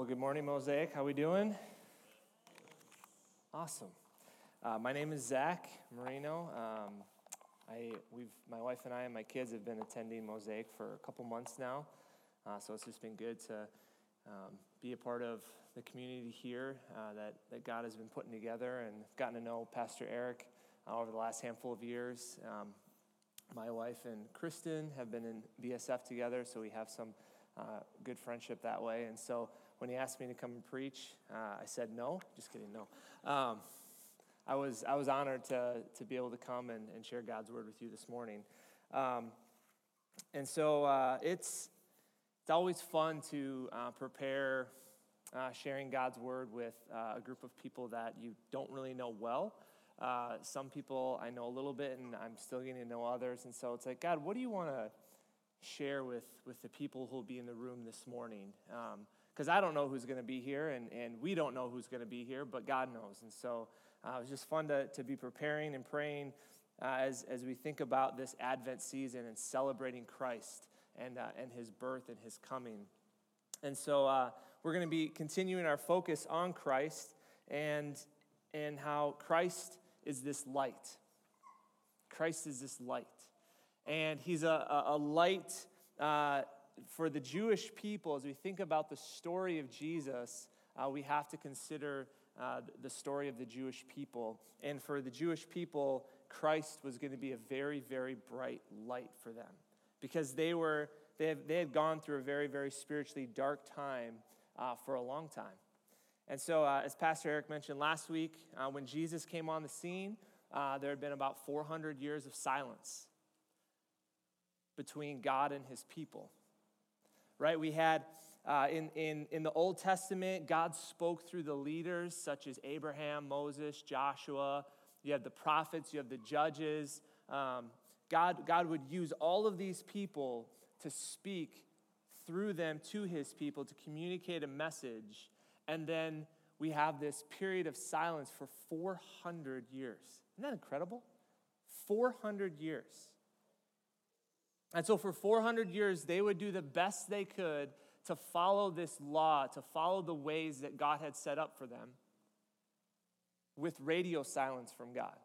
Well, good morning, Mosaic. How are we doing? Awesome. Uh, my name is Zach Marino. Um, I, we've, my wife and I and my kids have been attending Mosaic for a couple months now, uh, so it's just been good to um, be a part of the community here uh, that, that God has been putting together and gotten to know Pastor Eric uh, over the last handful of years. Um, my wife and Kristen have been in BSF together, so we have some uh, good friendship that way. And so when he asked me to come and preach, uh, I said no. Just kidding, no. Um, I was I was honored to to be able to come and, and share God's word with you this morning. Um, and so uh, it's it's always fun to uh, prepare uh, sharing God's word with uh, a group of people that you don't really know well. Uh, some people I know a little bit, and I'm still getting to know others. And so it's like, God, what do you want to share with with the people who will be in the room this morning? Um, because I don't know who's going to be here, and, and we don't know who's going to be here, but God knows. And so uh, it was just fun to, to be preparing and praying uh, as, as we think about this Advent season and celebrating Christ and, uh, and his birth and his coming. And so uh, we're going to be continuing our focus on Christ and, and how Christ is this light. Christ is this light. And he's a, a, a light uh, for the Jewish people, as we think about the story of Jesus, uh, we have to consider uh, the story of the Jewish people. And for the Jewish people, Christ was going to be a very, very bright light for them because they were they, have, they had gone through a very, very spiritually dark time uh, for a long time. And so, uh, as Pastor Eric mentioned last week, uh, when Jesus came on the scene, uh, there had been about 400 years of silence between God and his people right? We had uh, in, in, in the Old Testament, God spoke through the leaders such as Abraham, Moses, Joshua. You have the prophets, you have the judges. Um, God, God would use all of these people to speak through them to his people to communicate a message. And then we have this period of silence for 400 years. Isn't that incredible? 400 years. And so, for 400 years, they would do the best they could to follow this law, to follow the ways that God had set up for them with radio silence from God.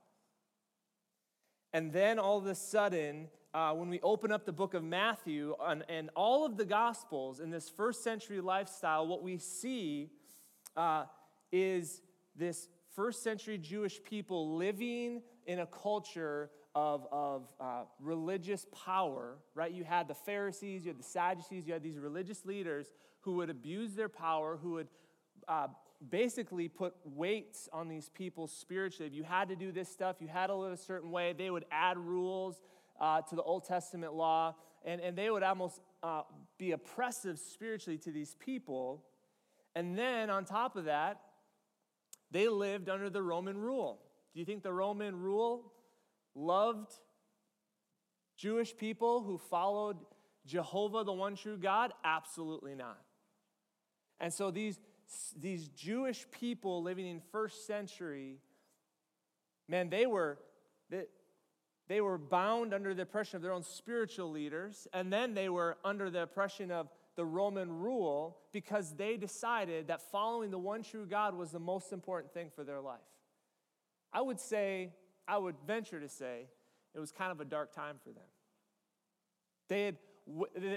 And then all of a sudden, uh, when we open up the book of Matthew and, and, all of the Gospels in this first century lifestyle, what we see uh, is this first century Jewish people living in a culture of, of uh, religious power, right? You had the Pharisees, you had the Sadducees, you had these religious leaders who would abuse their power, who would uh, basically put weights on these people spiritually. If you had to do this stuff, you had to live a certain way, they would add rules uh, to the Old Testament law, and, and they would almost uh, be oppressive spiritually to these people. And then on top of that, they lived under the Roman rule. Do you think the Roman rule loved Jewish people who followed Jehovah, the one true God? Absolutely not. And so these, these Jewish people living in first century, man, they were, they, they were bound under the oppression of their own spiritual leaders, and then they were under the oppression of the Roman rule because they decided that following the one true God was the most important thing for their life. I would say I would venture to say it was kind of a dark time for them. They, had,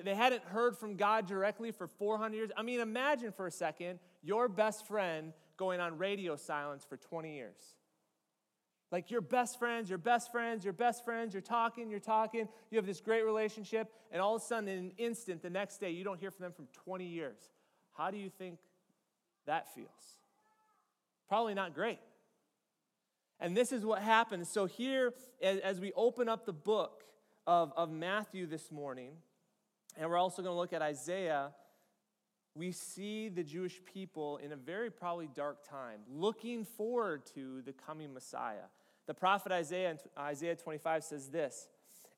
they hadn't heard from God directly for 400 years. I mean, imagine for a second your best friend going on radio silence for 20 years. Like your best friends, your best friends, your best friends, you're talking, you're talking, you have this great relationship, and all of a sudden, in an instant, the next day, you don't hear from them for 20 years. How do you think that feels? Probably not great. And this is what happens. So, here, as we open up the book of, of Matthew this morning, and we're also going to look at Isaiah, we see the Jewish people in a very probably dark time, looking forward to the coming Messiah. The prophet Isaiah, Isaiah 25 says this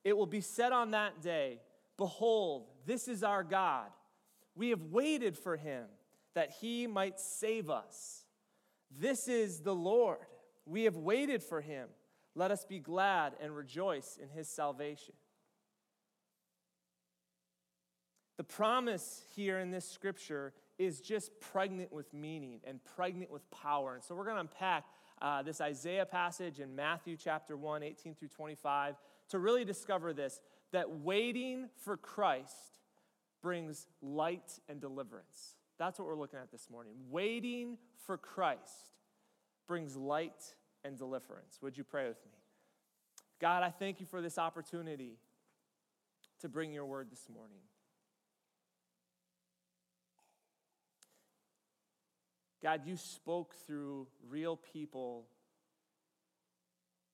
It will be said on that day, Behold, this is our God. We have waited for him that he might save us. This is the Lord. We have waited for him. Let us be glad and rejoice in his salvation. The promise here in this scripture is just pregnant with meaning and pregnant with power. And so we're going to unpack uh, this Isaiah passage in Matthew chapter 1, 18 through 25, to really discover this that waiting for Christ brings light and deliverance. That's what we're looking at this morning. Waiting for Christ brings light and deliverance. Would you pray with me? God, I thank you for this opportunity to bring your word this morning. God, you spoke through real people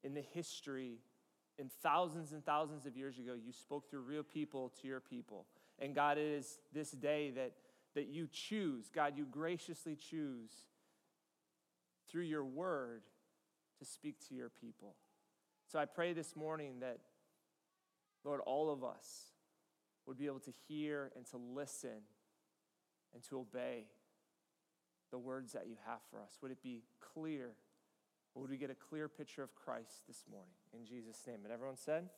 in the history, in thousands and thousands of years ago. You spoke through real people to your people. And God, it is this day that, that you choose, God, you graciously choose through your word to speak to your people. So I pray this morning that, Lord, all of us would be able to hear and to listen and to obey the words that you have for us? Would it be clear? Or would we get a clear picture of Christ this morning? In Jesus' name. And everyone said,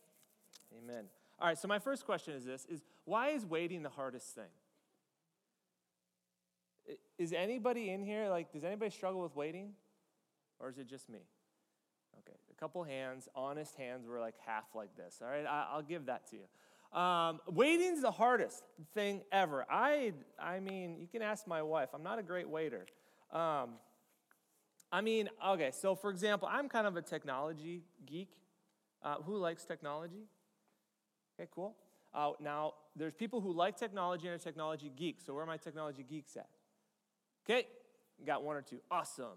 Amen. All right, so my first question is this is why is waiting the hardest thing? Is anybody in here, like, does anybody struggle with waiting? Or is it just me? Okay, a couple hands, honest hands were like half like this. All right, I'll give that to you. Um, waiting's the hardest thing ever. I, I mean, you can ask my wife. I'm not a great waiter. Um, I mean, okay, so for example, I'm kind of a technology geek. Uh, who likes technology? Okay, cool. Uh, now, there's people who like technology and are technology geeks. So, where are my technology geeks at? Okay, got one or two. Awesome.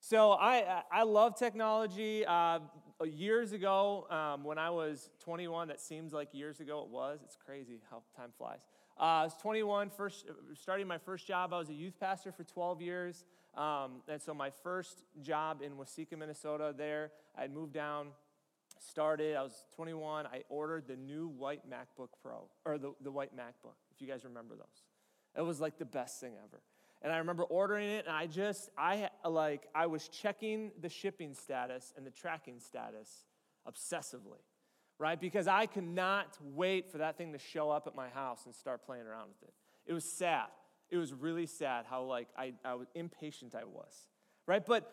So I, I love technology. Uh, years ago, um, when I was 21, that seems like years ago it was. It's crazy how time flies. Uh, I was 21, first, starting my first job. I was a youth pastor for 12 years. Um, and so my first job in Waseca, Minnesota, there, I had moved down, started. I was 21. I ordered the new white MacBook Pro, or the, the white MacBook, if you guys remember those. It was like the best thing ever. And I remember ordering it, and I just, I like, I was checking the shipping status and the tracking status obsessively, right? Because I could not wait for that thing to show up at my house and start playing around with it. It was sad. It was really sad how like I, I was impatient I was, right? But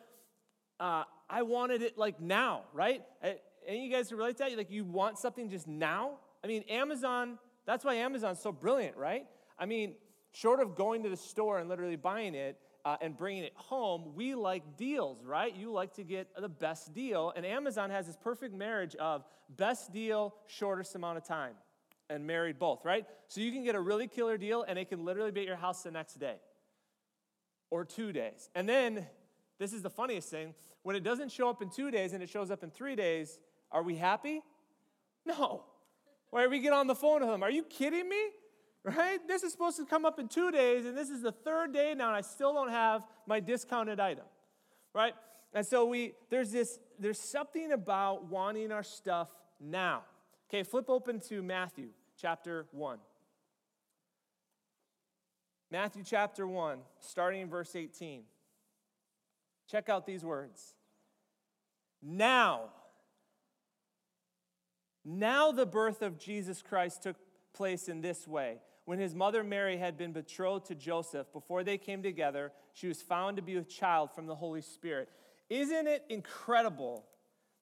uh, I wanted it like now, right? Any you guys relate to that? Like you want something just now? I mean, Amazon. That's why Amazon's so brilliant, right? I mean, short of going to the store and literally buying it uh, and bringing it home, we like deals, right? You like to get the best deal. And Amazon has this perfect marriage of best deal, shortest amount of time, and married both, right? So you can get a really killer deal and it can literally be at your house the next day or two days. And then, this is the funniest thing when it doesn't show up in two days and it shows up in three days, are we happy? No. Why are we get on the phone with them? Are you kidding me? Right? This is supposed to come up in two days, and this is the third day now, and I still don't have my discounted item, right? And so we there's this there's something about wanting our stuff now. Okay, flip open to Matthew chapter 1. Matthew chapter 1, starting in verse 18. Check out these words. Now, now the birth of Jesus Christ took place in this way when his mother Mary had been betrothed to Joseph, before they came together, she was found to be a child from the Holy Spirit. Isn't it incredible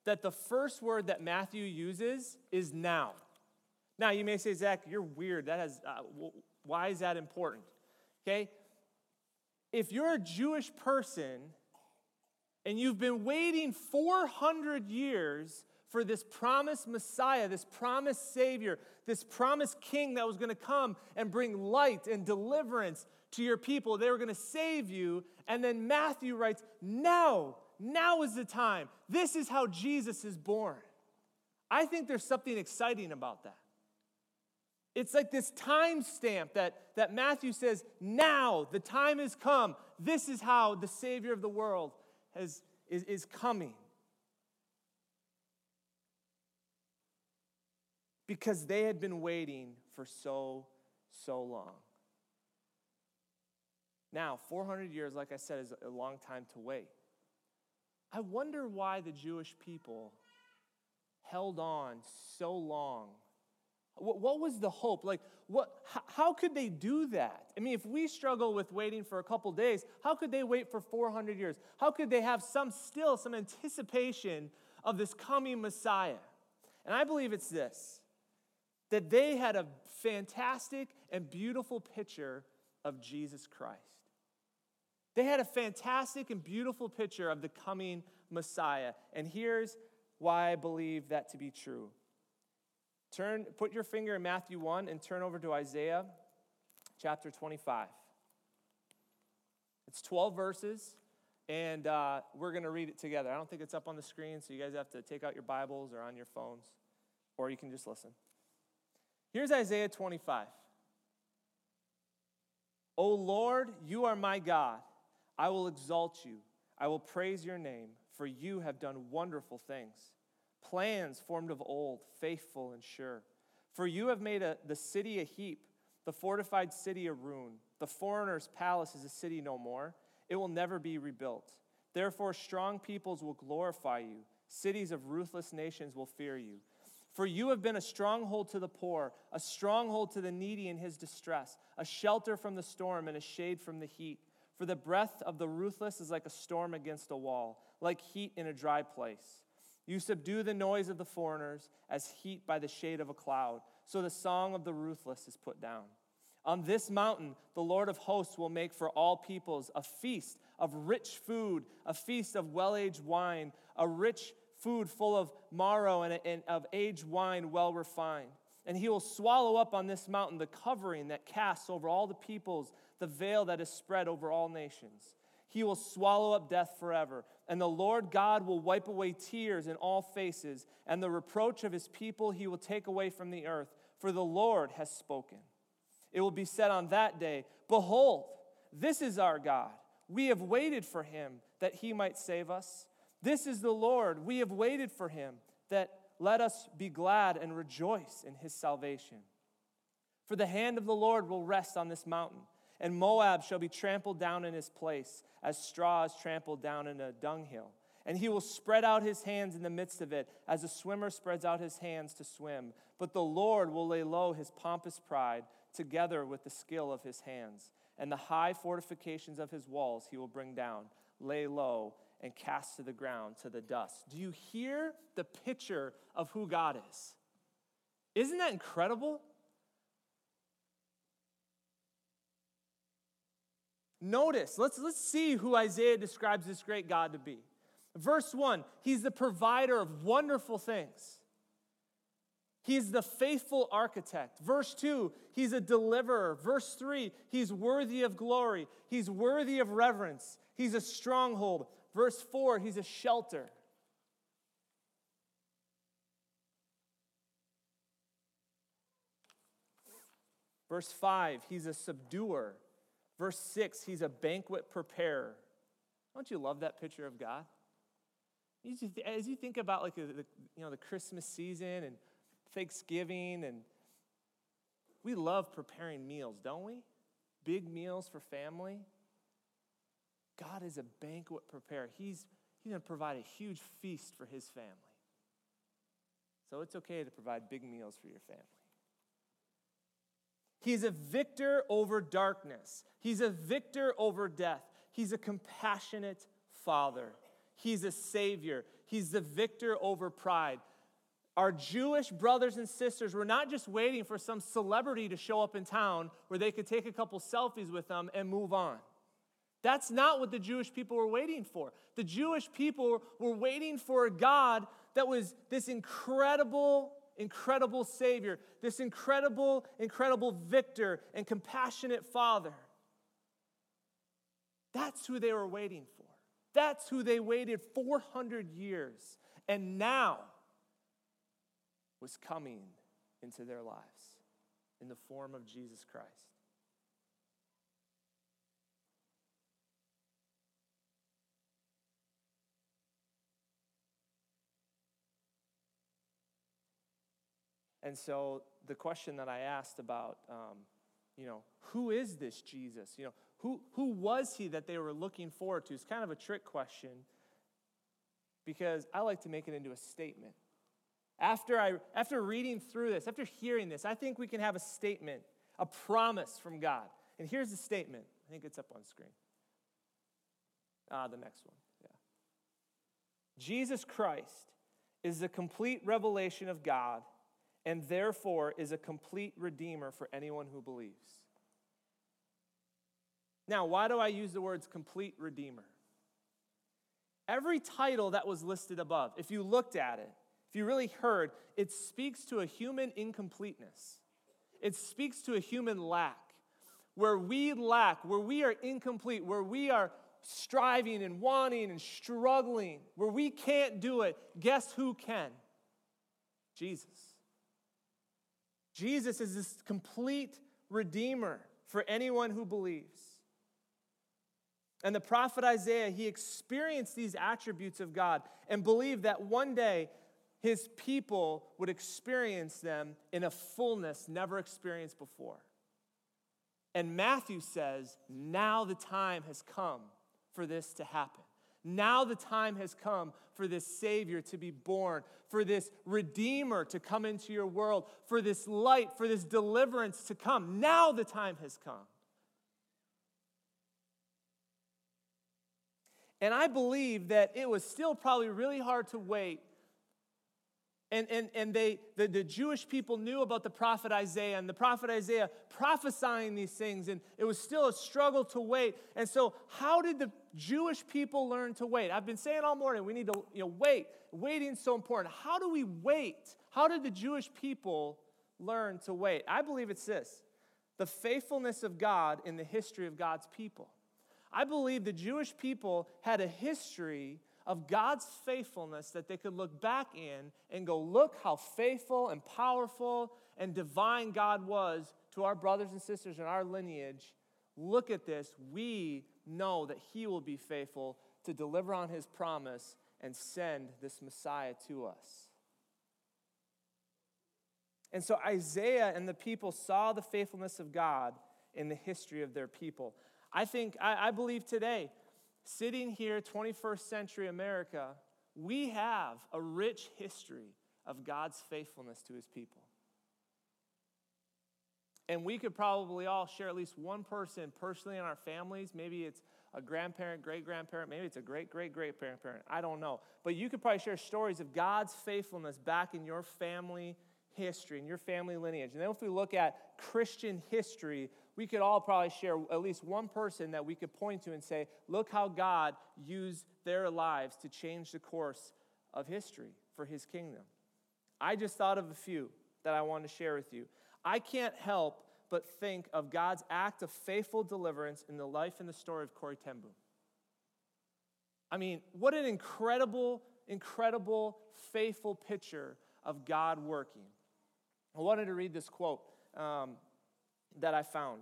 that the first word that Matthew uses is now? Now, you may say, Zach, you're weird. That has, uh, why is that important? Okay? If you're a Jewish person and you've been waiting 400 years for this promised Messiah, this promised Savior, this promised King that was going to come and bring light and deliverance to your people. They were going to save you. And then Matthew writes, Now, now is the time. This is how Jesus is born. I think there's something exciting about that. It's like this time stamp that, that Matthew says, Now, the time has come. This is how the Savior of the world has, is, is coming. Because they had been waiting for so, so long. Now, 400 years, like I said, is a long time to wait. I wonder why the Jewish people held on so long What, was the hope? Like, what, how could they do that? I mean, if we struggle with waiting for a couple days, how could they wait for 400 years? How could they have some still, some anticipation of this coming Messiah? And I believe it's this that they had a fantastic and beautiful picture of Jesus Christ. They had a fantastic and beautiful picture of the coming Messiah. And here's why I believe that to be true. Turn, put your finger in Matthew 1 and turn over to Isaiah chapter 25. It's 12 verses, and uh, we're going to read it together. I don't think it's up on the screen, so you guys have to take out your Bibles or on your phones, or you can just listen. Here's Isaiah 25. O Lord, you are my God. I will exalt you. I will praise your name, for you have done wonderful things plans formed of old, faithful and sure. For you have made a, the city a heap, the fortified city a ruin. The foreigner's palace is a city no more. It will never be rebuilt. Therefore, strong peoples will glorify you, cities of ruthless nations will fear you. For you have been a stronghold to the poor, a stronghold to the needy in his distress, a shelter from the storm and a shade from the heat. For the breath of the ruthless is like a storm against a wall, like heat in a dry place. You subdue the noise of the foreigners as heat by the shade of a cloud. So the song of the ruthless is put down. On this mountain, the Lord of hosts will make for all peoples a feast of rich food, a feast of well aged wine, a rich food full of marrow and, and of aged wine well refined. And he will swallow up on this mountain the covering that casts over all the peoples, the veil that is spread over all nations. He will swallow up death forever. And the Lord God will wipe away tears in all faces, and the reproach of his people he will take away from the earth, for the Lord has spoken. It will be said on that day Behold, this is our God. We have waited for him that he might save us. This is the Lord. We have waited for him that let us be glad and rejoice in his salvation. For the hand of the Lord will rest on this mountain and Moab shall be trampled down in his place, as straw is trampled down in a dunghill. And he will spread out his hands in the midst of it, as a swimmer spreads out his hands to swim. But the Lord will lay low his pompous pride, together with the skill of his hands. And the high fortifications of his walls he will bring down, lay low, and cast to the ground, to the dust. Do you hear the picture of who God is? Isn't that incredible? Notice, let's, let's see who Isaiah describes this great God to be. Verse 1, he's the provider of wonderful things. He's the faithful architect. Verse 2, he's a deliverer. Verse 3, he's worthy of glory. He's worthy of reverence. He's a stronghold. Verse 4, he's a shelter. Verse 5, he's a subduer. Verse 6, he's a banquet preparer. Don't you love that picture of God? As you think about like the, you know, the Christmas season and Thanksgiving, and we love preparing meals, don't we? Big meals for family. God is a banquet preparer. He's, he's going to provide a huge feast for his family. So it's okay to provide big meals for your family. He's a victor over darkness. He's a victor over death. He's a compassionate father. He's a savior. He's the victor over pride. Our Jewish brothers and sisters were not just waiting for some celebrity to show up in town where they could take a couple selfies with them and move on. That's not what the Jewish people were waiting for. The Jewish people were waiting for a God that was this incredible incredible Savior, this incredible, incredible victor and compassionate Father. That's who they were waiting for. That's who they waited 400 years and now was coming into their lives in the form of Jesus Christ. And so the question that I asked about, um, you know, who is this Jesus? You know, who, who was he that they were looking forward to? It's kind of a trick question because I like to make it into a statement. After, I, after reading through this, after hearing this, I think we can have a statement, a promise from God. And here's the statement. I think it's up on screen. Ah, the next one. Yeah. Jesus Christ is the complete revelation of God and therefore is a complete redeemer for anyone who believes. Now, why do I use the words complete redeemer? Every title that was listed above, if you looked at it, if you really heard, it speaks to a human incompleteness. It speaks to a human lack. Where we lack, where we are incomplete, where we are striving and wanting and struggling, where we can't do it, guess who can? Jesus. Jesus is this complete redeemer for anyone who believes. And the prophet Isaiah, he experienced these attributes of God and believed that one day his people would experience them in a fullness never experienced before. And Matthew says, now the time has come for this to happen. Now the time has come for this Savior to be born, for this Redeemer to come into your world, for this light, for this deliverance to come. Now the time has come. And I believe that it was still probably really hard to wait and, and, and they, the, the Jewish people knew about the prophet Isaiah and the prophet Isaiah prophesying these things, and it was still a struggle to wait. And so, how did the Jewish people learn to wait? I've been saying all morning, we need to you know, wait. Waiting is so important. How do we wait? How did the Jewish people learn to wait? I believe it's this the faithfulness of God in the history of God's people. I believe the Jewish people had a history of God's faithfulness that they could look back in and go, look how faithful and powerful and divine God was to our brothers and sisters in our lineage. Look at this. We know that He will be faithful to deliver on His promise and send this Messiah to us. And so Isaiah and the people saw the faithfulness of God in the history of their people. I think, I, I believe today, sitting here, 21st century America, we have a rich history of God's faithfulness to his people. And we could probably all share at least one person personally in our families. Maybe it's a grandparent, great grandparent, maybe it's a great great great grandparent. I don't know. But you could probably share stories of God's faithfulness back in your family history, in your family lineage. And then if we look at Christian history, we could all probably share at least one person that we could point to and say, look how God used their lives to change the course of history for his kingdom. I just thought of a few that I want to share with you. I can't help but think of God's act of faithful deliverance in the life and the story of Corrie Boom. I mean, what an incredible, incredible, faithful picture of God working. I wanted to read this quote. Um, that I found.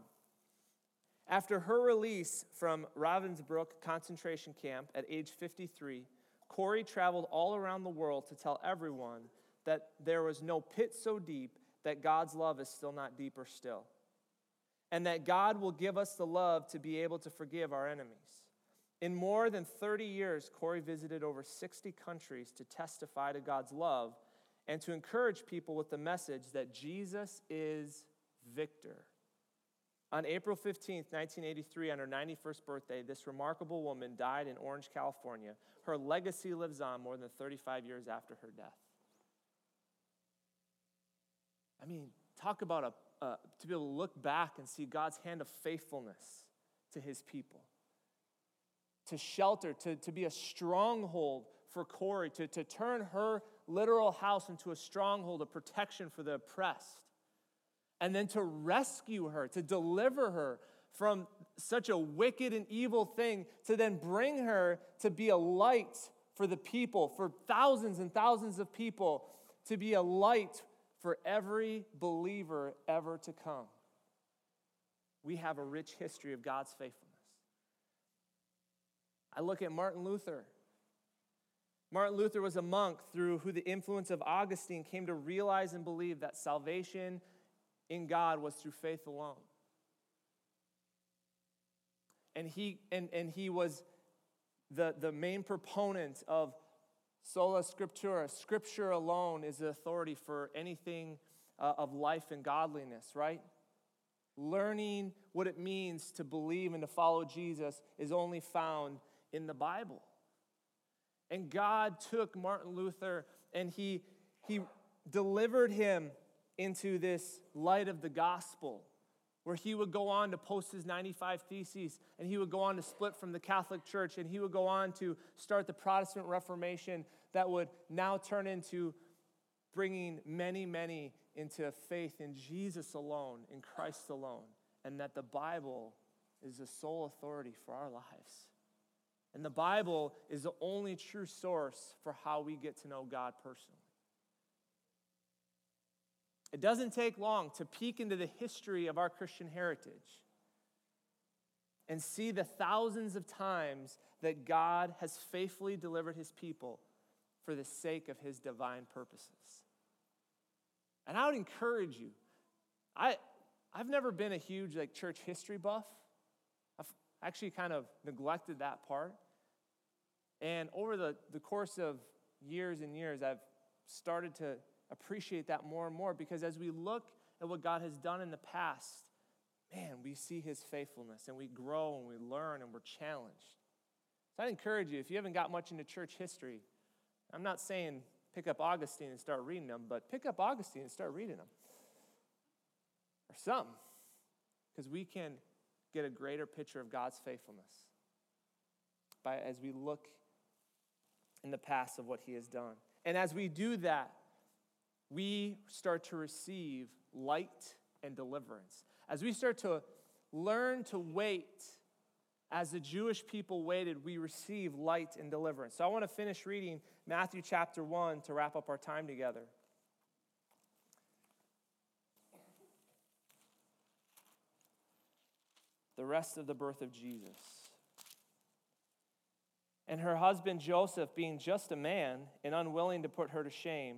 After her release from Ravensbrück concentration camp at age 53, Corrie traveled all around the world to tell everyone that there was no pit so deep that God's love is still not deeper still, and that God will give us the love to be able to forgive our enemies. In more than 30 years, Corrie visited over 60 countries to testify to God's love and to encourage people with the message that Jesus is victor. On April 15, 1983, on her 91st birthday, this remarkable woman died in Orange, California. Her legacy lives on more than 35 years after her death. I mean, talk about a, uh, to be able to look back and see God's hand of faithfulness to his people, to shelter, to, to be a stronghold for Corrie, to, to turn her literal house into a stronghold of protection for the oppressed and then to rescue her, to deliver her from such a wicked and evil thing, to then bring her to be a light for the people, for thousands and thousands of people, to be a light for every believer ever to come. We have a rich history of God's faithfulness. I look at Martin Luther. Martin Luther was a monk through who the influence of Augustine came to realize and believe that salvation in God was through faith alone. And he, and, and he was the, the main proponent of Sola Scriptura, Scripture alone is the authority for anything uh, of life and godliness, right? Learning what it means to believe and to follow Jesus is only found in the Bible. And God took Martin Luther and he, he delivered him into this light of the gospel where he would go on to post his 95 Theses, and he would go on to split from the Catholic Church, and he would go on to start the Protestant Reformation that would now turn into bringing many, many into faith in Jesus alone, in Christ alone, and that the Bible is the sole authority for our lives. And the Bible is the only true source for how we get to know God personally. It doesn't take long to peek into the history of our Christian heritage and see the thousands of times that God has faithfully delivered his people for the sake of his divine purposes. And I would encourage you. I I've never been a huge like church history buff. I've actually kind of neglected that part. And over the, the course of years and years, I've started to appreciate that more and more because as we look at what God has done in the past, man, we see his faithfulness and we grow and we learn and we're challenged. So I'd encourage you, if you haven't got much into church history, I'm not saying pick up Augustine and start reading them, but pick up Augustine and start reading them. Or something. Because we can get a greater picture of God's faithfulness by as we look in the past of what he has done. And as we do that, we start to receive light and deliverance. As we start to learn to wait as the Jewish people waited, we receive light and deliverance. So I want to finish reading Matthew chapter 1 to wrap up our time together. The rest of the birth of Jesus. And her husband Joseph, being just a man and unwilling to put her to shame,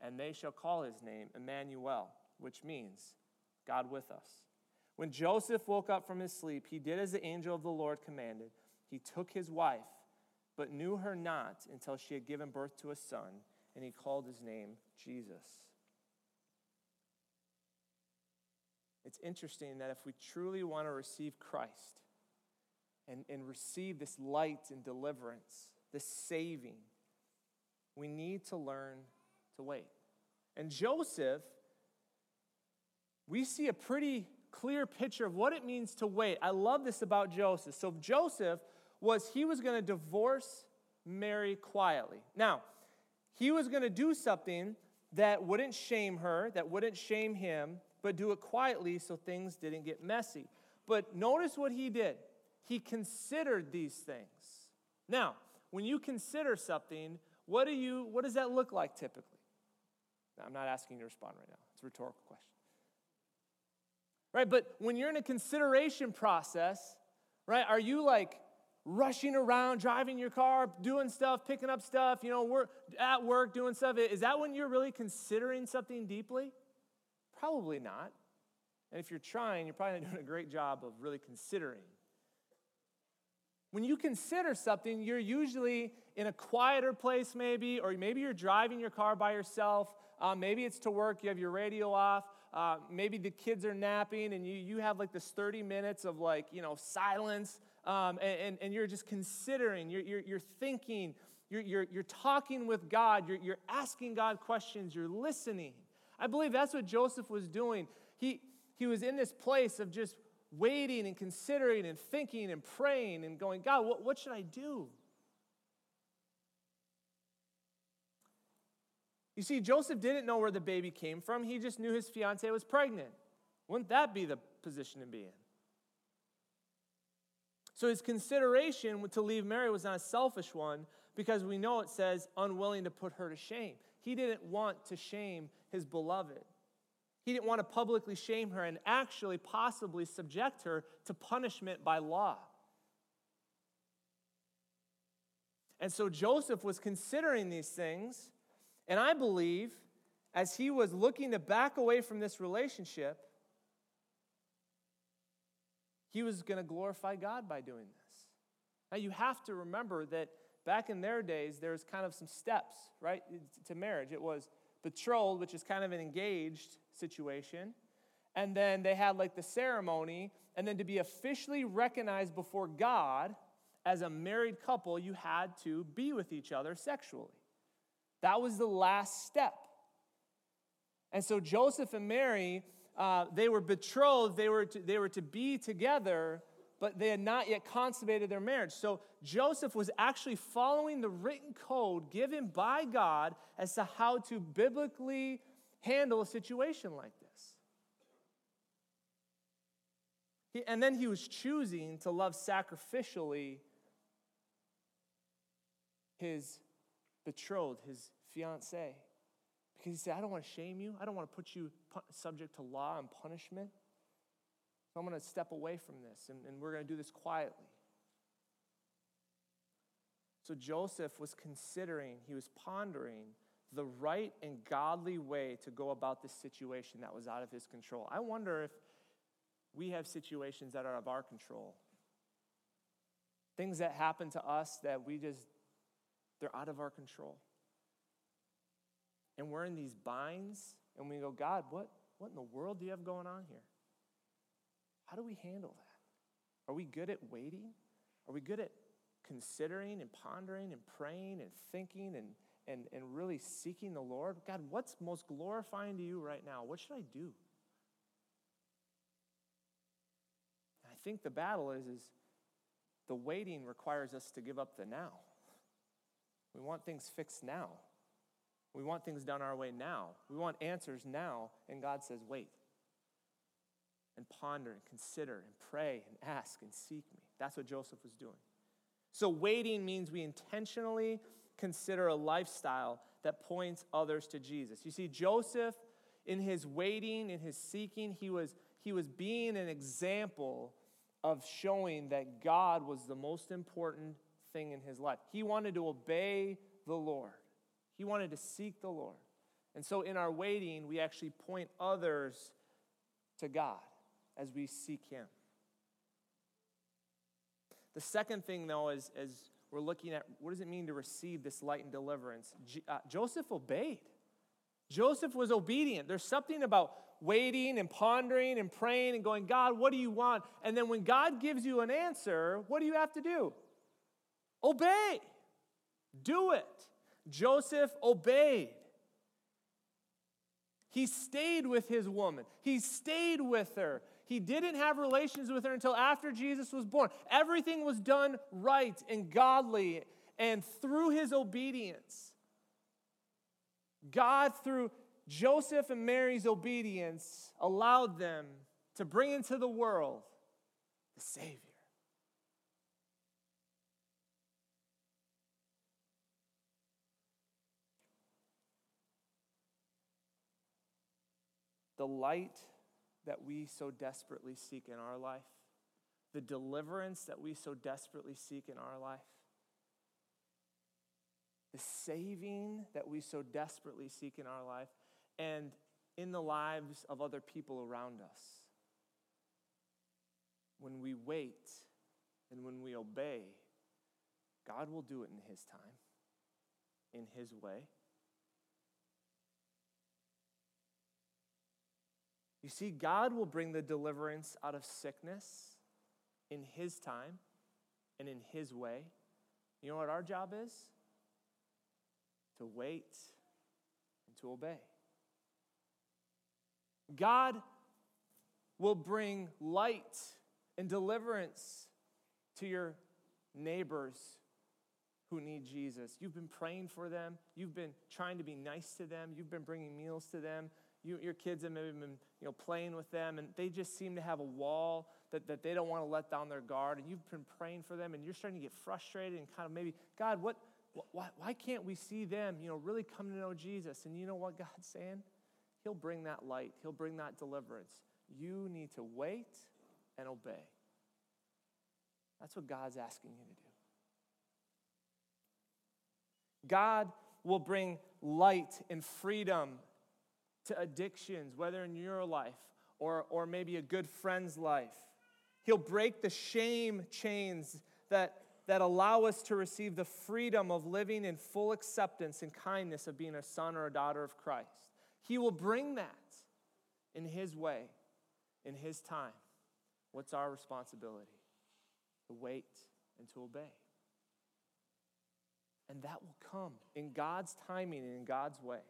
and they shall call his name Emmanuel, which means God with us. When Joseph woke up from his sleep, he did as the angel of the Lord commanded. He took his wife, but knew her not until she had given birth to a son, and he called his name Jesus. It's interesting that if we truly want to receive Christ and, and receive this light and deliverance, this saving, we need to learn to wait. And Joseph, we see a pretty clear picture of what it means to wait. I love this about Joseph. So, Joseph was, he was going to divorce Mary quietly. Now, he was going to do something that wouldn't shame her, that wouldn't shame him, but do it quietly so things didn't get messy. But notice what he did. He considered these things. Now, when you consider something, what do you what does that look like typically? I'm not asking you to respond right now. It's a rhetorical question. Right, but when you're in a consideration process, right, are you like rushing around, driving your car, doing stuff, picking up stuff, you know, work, at work, doing stuff? Is that when you're really considering something deeply? Probably not. And if you're trying, you're probably not doing a great job of really considering. When you consider something, you're usually in a quieter place, maybe, or maybe you're driving your car by yourself. Uh, maybe it's to work, you have your radio off. Uh, maybe the kids are napping and you, you have like this 30 minutes of like, you know, silence. Um, and, and, and, you're just considering, you're, you're, you're thinking, you're, you're, you're talking with God, you're, you're asking God questions, you're listening. I believe that's what Joseph was doing. He, he was in this place of just waiting and considering and thinking and praying and going, God, what, what should I do? You see, Joseph didn't know where the baby came from, he just knew his fiancee was pregnant. Wouldn't that be the position to be in? So his consideration to leave Mary was not a selfish one, because we know it says unwilling to put her to shame. He didn't want to shame his beloved. He didn't want to publicly shame her and actually possibly subject her to punishment by law. And so Joseph was considering these things, and I believe as he was looking to back away from this relationship, he was going to glorify God by doing this. Now, you have to remember that back in their days, there was kind of some steps, right, to marriage. It was betrothed, which is kind of an engaged situation. And then they had like the ceremony. And then to be officially recognized before God as a married couple, you had to be with each other sexually. That was the last step. And so Joseph and Mary uh, they were betrothed, they were, to, they were to be together, but they had not yet consummated their marriage. So Joseph was actually following the written code given by God as to how to biblically handle a situation like this. He, and then he was choosing to love sacrificially his betrothed, his fiancee. Because he said, I don't want to shame you. I don't want to put you subject to law and punishment. I'm going to step away from this, and, and we're going to do this quietly. So Joseph was considering, he was pondering the right and godly way to go about this situation that was out of his control. I wonder if we have situations that are out of our control. Things that happen to us that we just, they're out of our control and we're in these binds and we go, God, what, what in the world do you have going on here? How do we handle that? Are we good at waiting? Are we good at considering and pondering and praying and thinking and, and, and really seeking the Lord? God, what's most glorifying to you right now? What should I do? I think the battle is, is the waiting requires us to give up the now. We want things fixed now. We want things done our way now. We want answers now. And God says, wait. And ponder and consider and pray and ask and seek me. That's what Joseph was doing. So, waiting means we intentionally consider a lifestyle that points others to Jesus. You see, Joseph, in his waiting, in his seeking, he was, he was being an example of showing that God was the most important thing in his life. He wanted to obey the Lord. He wanted to seek the Lord. And so in our waiting, we actually point others to God as we seek Him. The second thing, though, is as we're looking at what does it mean to receive this light and deliverance? uh, Joseph obeyed. Joseph was obedient. There's something about waiting and pondering and praying and going, God, what do you want? And then when God gives you an answer, what do you have to do? Obey. Do it. Joseph obeyed. He stayed with his woman. He stayed with her. He didn't have relations with her until after Jesus was born. Everything was done right and godly. And through his obedience, God, through Joseph and Mary's obedience, allowed them to bring into the world the Savior. the light that we so desperately seek in our life, the deliverance that we so desperately seek in our life, the saving that we so desperately seek in our life, and in the lives of other people around us. When we wait and when we obey, God will do it in His time, in His way. You see, God will bring the deliverance out of sickness in His time and in His way. You know what our job is? To wait and to obey. God will bring light and deliverance to your neighbors who need Jesus. You've been praying for them, you've been trying to be nice to them, you've been bringing meals to them, you, your kids have maybe been you know, playing with them, and they just seem to have a wall that, that they don't want to let down their guard, and you've been praying for them, and you're starting to get frustrated and kind of maybe, God, what, Why, why can't we see them, you know, really come to know Jesus? And you know what God's saying? He'll bring that light, He'll bring that deliverance. You need to wait and obey. That's what God's asking you to do. God will bring light and freedom to addictions, whether in your life or, or maybe a good friend's life. He'll break the shame chains that, that allow us to receive the freedom of living in full acceptance and kindness of being a son or a daughter of Christ. He will bring that in His way, in His time. What's our responsibility? To wait and to obey. And that will come in God's timing and in God's way.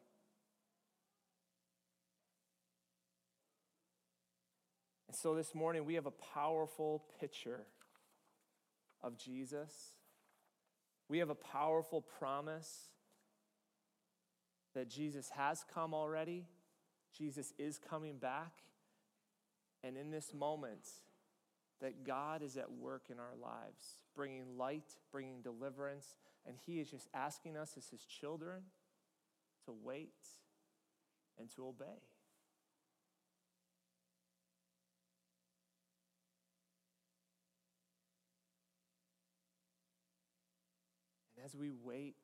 And so this morning we have a powerful picture of Jesus. We have a powerful promise that Jesus has come already, Jesus is coming back. And in this moment, that God is at work in our lives, bringing light, bringing deliverance, and He is just asking us as His children to wait and to obey. As we wait,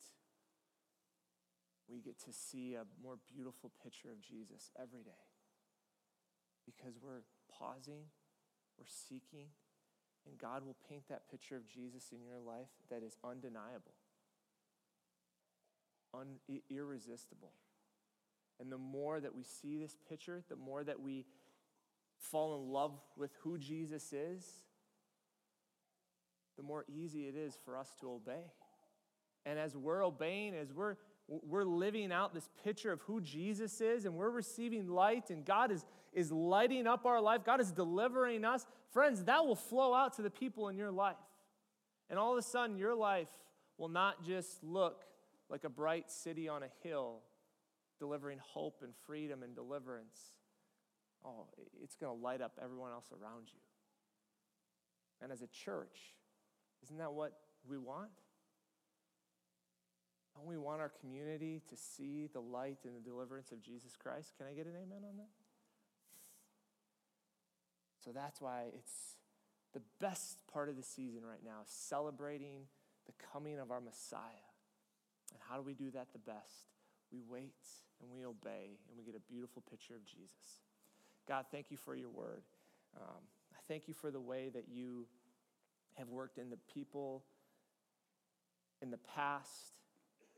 we get to see a more beautiful picture of Jesus every day because we're pausing, we're seeking, and God will paint that picture of Jesus in your life that is undeniable, un- irresistible. And the more that we see this picture, the more that we fall in love with who Jesus is, the more easy it is for us to obey. And as we're obeying, as we're we're living out this picture of who Jesus is, and we're receiving light, and God is, is lighting up our life. God is delivering us. Friends, that will flow out to the people in your life. And all of a sudden, your life will not just look like a bright city on a hill, delivering hope and freedom and deliverance. Oh, it's going to light up everyone else around you. And as a church, isn't that what we want? Don't we want our community to see the light and the deliverance of Jesus Christ? Can I get an amen on that? So that's why it's the best part of the season right now, celebrating the coming of our Messiah. And how do we do that the best? We wait and we obey, and we get a beautiful picture of Jesus. God, thank you for your word. Um, I thank you for the way that you have worked in the people in the past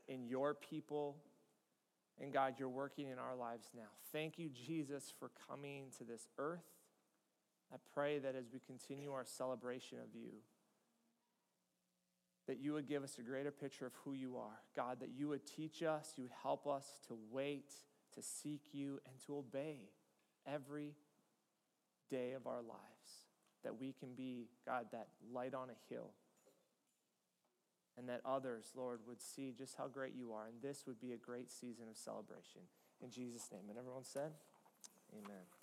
in your people. And God, you're working in our lives now. Thank you, Jesus, for coming to this earth. I pray that as we continue our celebration of you, that you would give us a greater picture of who you are. God, that you would teach us, you would help us to wait, to seek you, and to obey every day of our lives. That we can be, God, that light on a hill and that others, Lord, would see just how great you are. And this would be a great season of celebration. In Jesus' name. And everyone said, Amen.